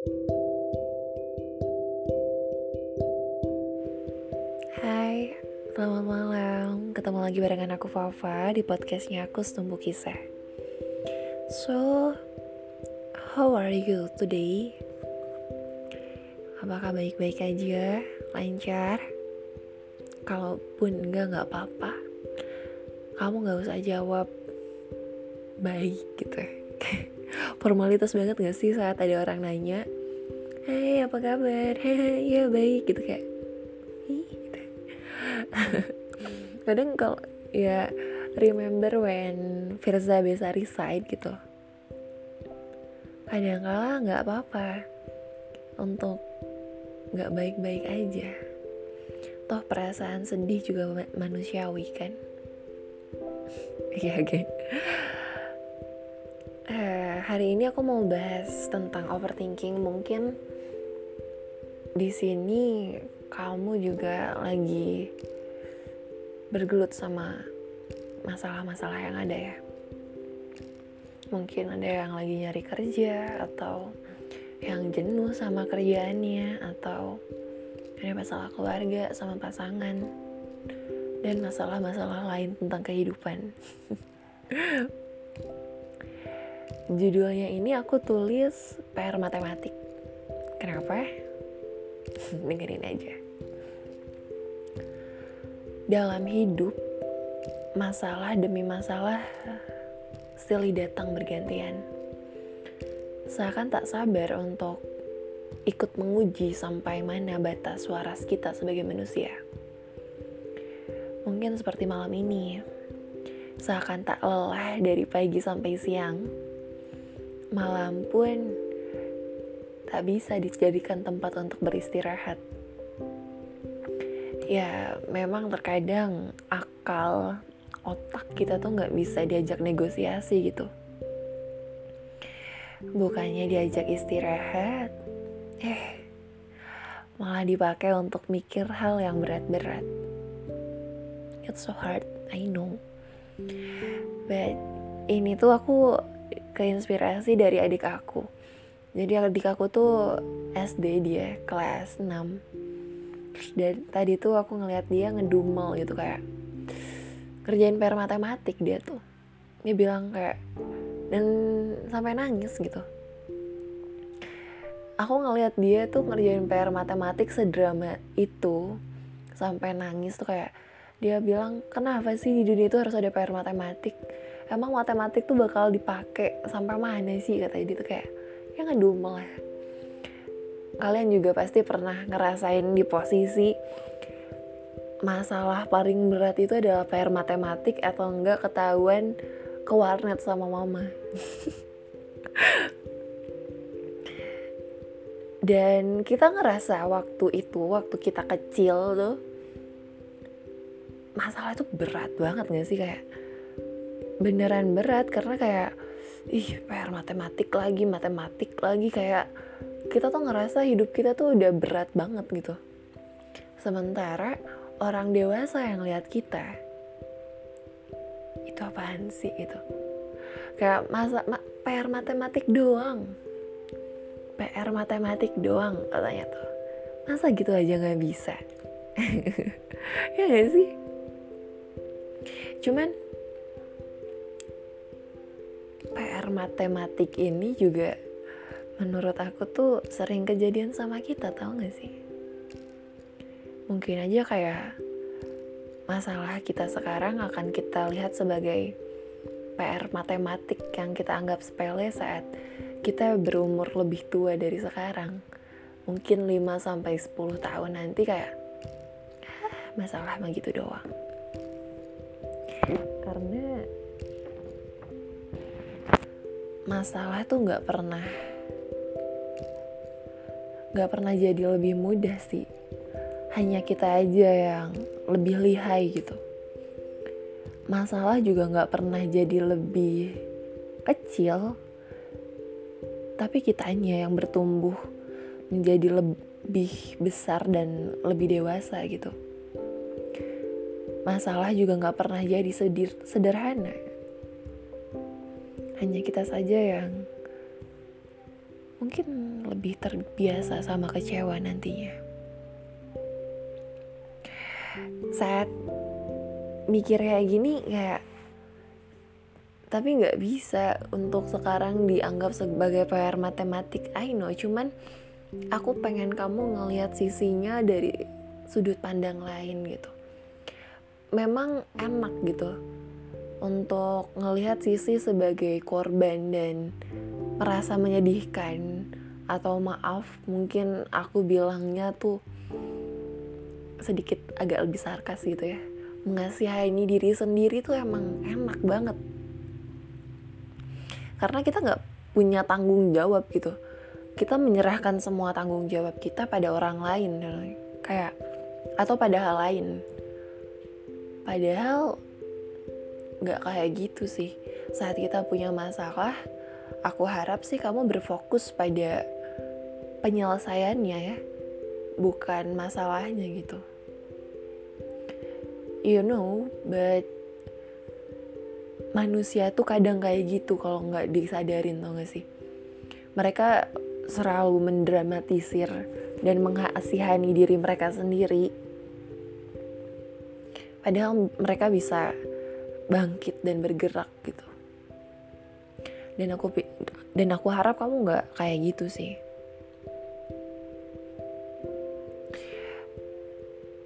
Hai, selamat malam. Ketemu lagi barengan aku Fafa di podcastnya aku Setumbu Kisah. So, how are you today? Apakah baik-baik aja? Lancar? Kalaupun enggak, nggak apa-apa. Kamu nggak usah jawab baik gitu. Formalitas banget gak sih saat ada orang nanya, Hei apa kabar? Hei ya baik gitu kayak gitu. Kadang kalau ya remember when Firza Besari side gitu kadang kala nggak apa-apa untuk nggak baik-baik aja toh perasaan sedih juga manusiawi kan iya oke okay. Uh, hari ini aku mau bahas tentang overthinking. Mungkin di sini kamu juga lagi bergelut sama masalah-masalah yang ada ya. Mungkin ada yang lagi nyari kerja atau yang jenuh sama kerjaannya atau ada masalah keluarga sama pasangan dan masalah-masalah lain tentang kehidupan judulnya ini aku tulis PR matematik kenapa? dengerin aja dalam hidup masalah demi masalah silih datang bergantian. Seakan tak sabar untuk ikut menguji sampai mana batas waras kita sebagai manusia. Mungkin seperti malam ini, seakan tak lelah dari pagi sampai siang. Malam pun tak bisa dijadikan tempat untuk beristirahat. Ya, memang terkadang akal otak kita tuh nggak bisa diajak negosiasi gitu. Bukannya diajak istirahat eh malah dipakai untuk mikir hal yang berat-berat. It's so hard I know. But ini tuh aku keinspirasi dari adik aku. Jadi adik aku tuh SD dia kelas 6 dan tadi tuh aku ngeliat dia ngedumel gitu kayak kerjain PR matematik dia tuh. Dia bilang kayak dan sampai nangis gitu. Aku ngelihat dia tuh ngerjain PR matematik sedrama itu sampai nangis tuh kayak dia bilang kenapa sih di dunia itu harus ada PR matematik emang matematik tuh bakal dipakai sampai mana sih katanya dia tuh kayak ya ngedumel lah kalian juga pasti pernah ngerasain di posisi masalah paling berat itu adalah PR matematik atau enggak ketahuan ke warnet sama mama. Dan kita ngerasa waktu itu, waktu kita kecil tuh, masalah itu berat banget gak sih kayak beneran berat karena kayak ih PR matematik lagi, matematik lagi kayak kita tuh ngerasa hidup kita tuh udah berat banget gitu. Sementara orang dewasa yang lihat kita itu apaan sih gitu? Kayak masa ma, PR matematik doang. PR matematik doang katanya tuh. Masa gitu aja nggak bisa? Ya gak sih? Cuman matematik ini juga menurut aku tuh sering kejadian sama kita tau gak sih mungkin aja kayak masalah kita sekarang akan kita lihat sebagai PR matematik yang kita anggap sepele saat kita berumur lebih tua dari sekarang. Mungkin 5 sampai 10 tahun nanti kayak ah, masalah mah gitu doang. Masalah tuh nggak pernah nggak pernah jadi lebih mudah sih hanya kita aja yang lebih lihai gitu. Masalah juga nggak pernah jadi lebih kecil, tapi kitanya yang bertumbuh menjadi lebih besar dan lebih dewasa gitu. Masalah juga nggak pernah jadi sederhana. Hanya kita saja yang mungkin lebih terbiasa sama kecewa nantinya. Saat mikir kayak gini kayak tapi nggak bisa untuk sekarang dianggap sebagai PR matematik. I know cuman aku pengen kamu ngelihat sisinya dari sudut pandang lain gitu. Memang enak gitu untuk ngelihat sisi sebagai korban dan merasa menyedihkan atau maaf mungkin aku bilangnya tuh sedikit agak lebih sarkas gitu ya. Mengasihani diri sendiri tuh emang enak banget. Karena kita nggak punya tanggung jawab gitu. Kita menyerahkan semua tanggung jawab kita pada orang lain kayak atau pada hal lain. Padahal nggak kayak gitu sih. Saat kita punya masalah aku harap sih kamu berfokus pada penyelesaiannya ya bukan masalahnya gitu. You know but manusia tuh kadang kayak gitu kalau nggak disadarin tau gak sih? Mereka selalu mendramatisir dan mengasihani diri mereka sendiri. Padahal mereka bisa bangkit dan bergerak gitu. Dan aku dan aku harap kamu nggak kayak gitu sih.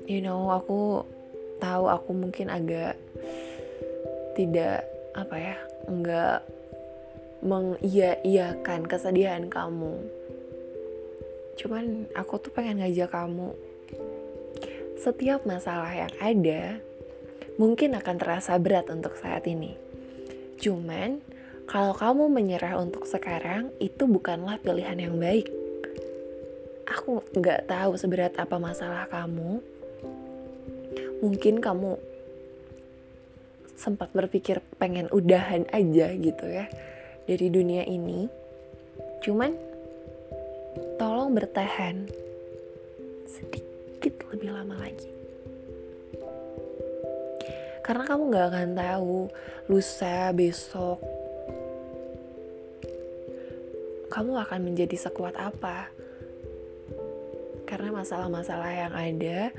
You know aku tahu aku mungkin agak tidak apa ya enggak mengiya-iyakan kesedihan kamu. Cuman aku tuh pengen ngajak kamu setiap masalah yang ada mungkin akan terasa berat untuk saat ini cuman kalau kamu menyerah untuk sekarang itu bukanlah pilihan yang baik aku nggak tahu seberat apa masalah kamu mungkin kamu sempat berpikir pengen udahan aja gitu ya dari dunia ini. Cuman tolong bertahan sedikit lebih lama lagi. Karena kamu gak akan tahu lusa besok kamu akan menjadi sekuat apa. Karena masalah-masalah yang ada,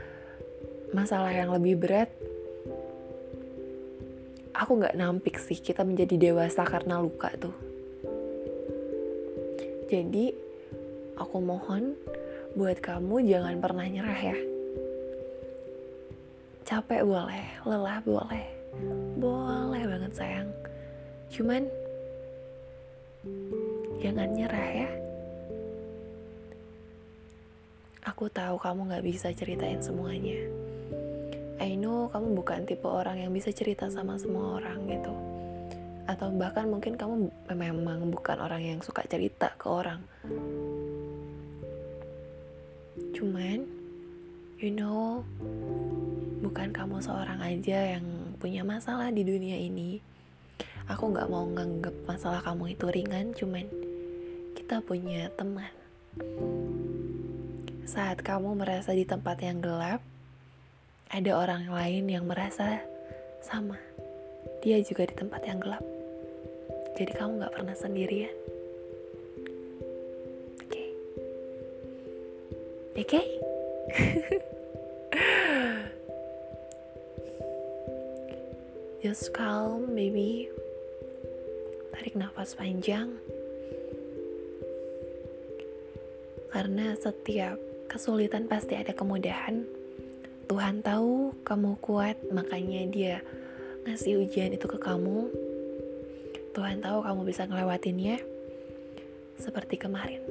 masalah yang lebih berat aku nggak nampik sih kita menjadi dewasa karena luka tuh. Jadi aku mohon buat kamu jangan pernah nyerah ya. Capek boleh, lelah boleh, boleh banget sayang. Cuman jangan nyerah ya. Aku tahu kamu gak bisa ceritain semuanya I know kamu bukan tipe orang yang bisa cerita sama semua orang gitu atau bahkan mungkin kamu memang bukan orang yang suka cerita ke orang cuman you know bukan kamu seorang aja yang punya masalah di dunia ini aku nggak mau nganggep masalah kamu itu ringan cuman kita punya teman saat kamu merasa di tempat yang gelap ada orang lain yang merasa sama. Dia juga di tempat yang gelap. Jadi kamu gak pernah sendirian. Oke. Okay. Oke? Okay? Just calm, baby. Tarik nafas panjang. Karena setiap kesulitan pasti ada kemudahan Tuhan tahu kamu kuat, makanya Dia ngasih ujian itu ke kamu. Tuhan tahu kamu bisa ngelewatinnya seperti kemarin.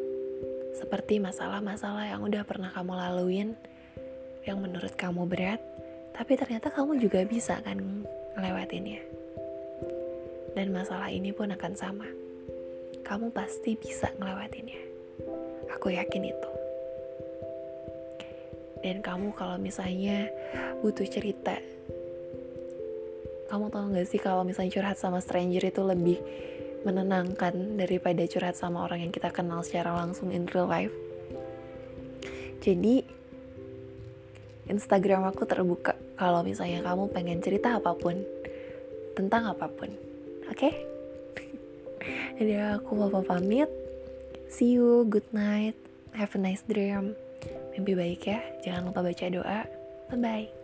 Seperti masalah-masalah yang udah pernah kamu laluin yang menurut kamu berat, tapi ternyata kamu juga bisa kan ngelewatinnya. Dan masalah ini pun akan sama. Kamu pasti bisa ngelewatinnya. Aku yakin itu dan kamu kalau misalnya butuh cerita kamu tahu gak sih kalau misalnya curhat sama stranger itu lebih menenangkan daripada curhat sama orang yang kita kenal secara langsung in real life jadi Instagram aku terbuka kalau misalnya kamu pengen cerita apa pun tentang apa pun oke okay? jadi aku mau pamit See you, good night, have a nice dream. Mimpi baik ya, jangan lupa baca doa. Bye-bye.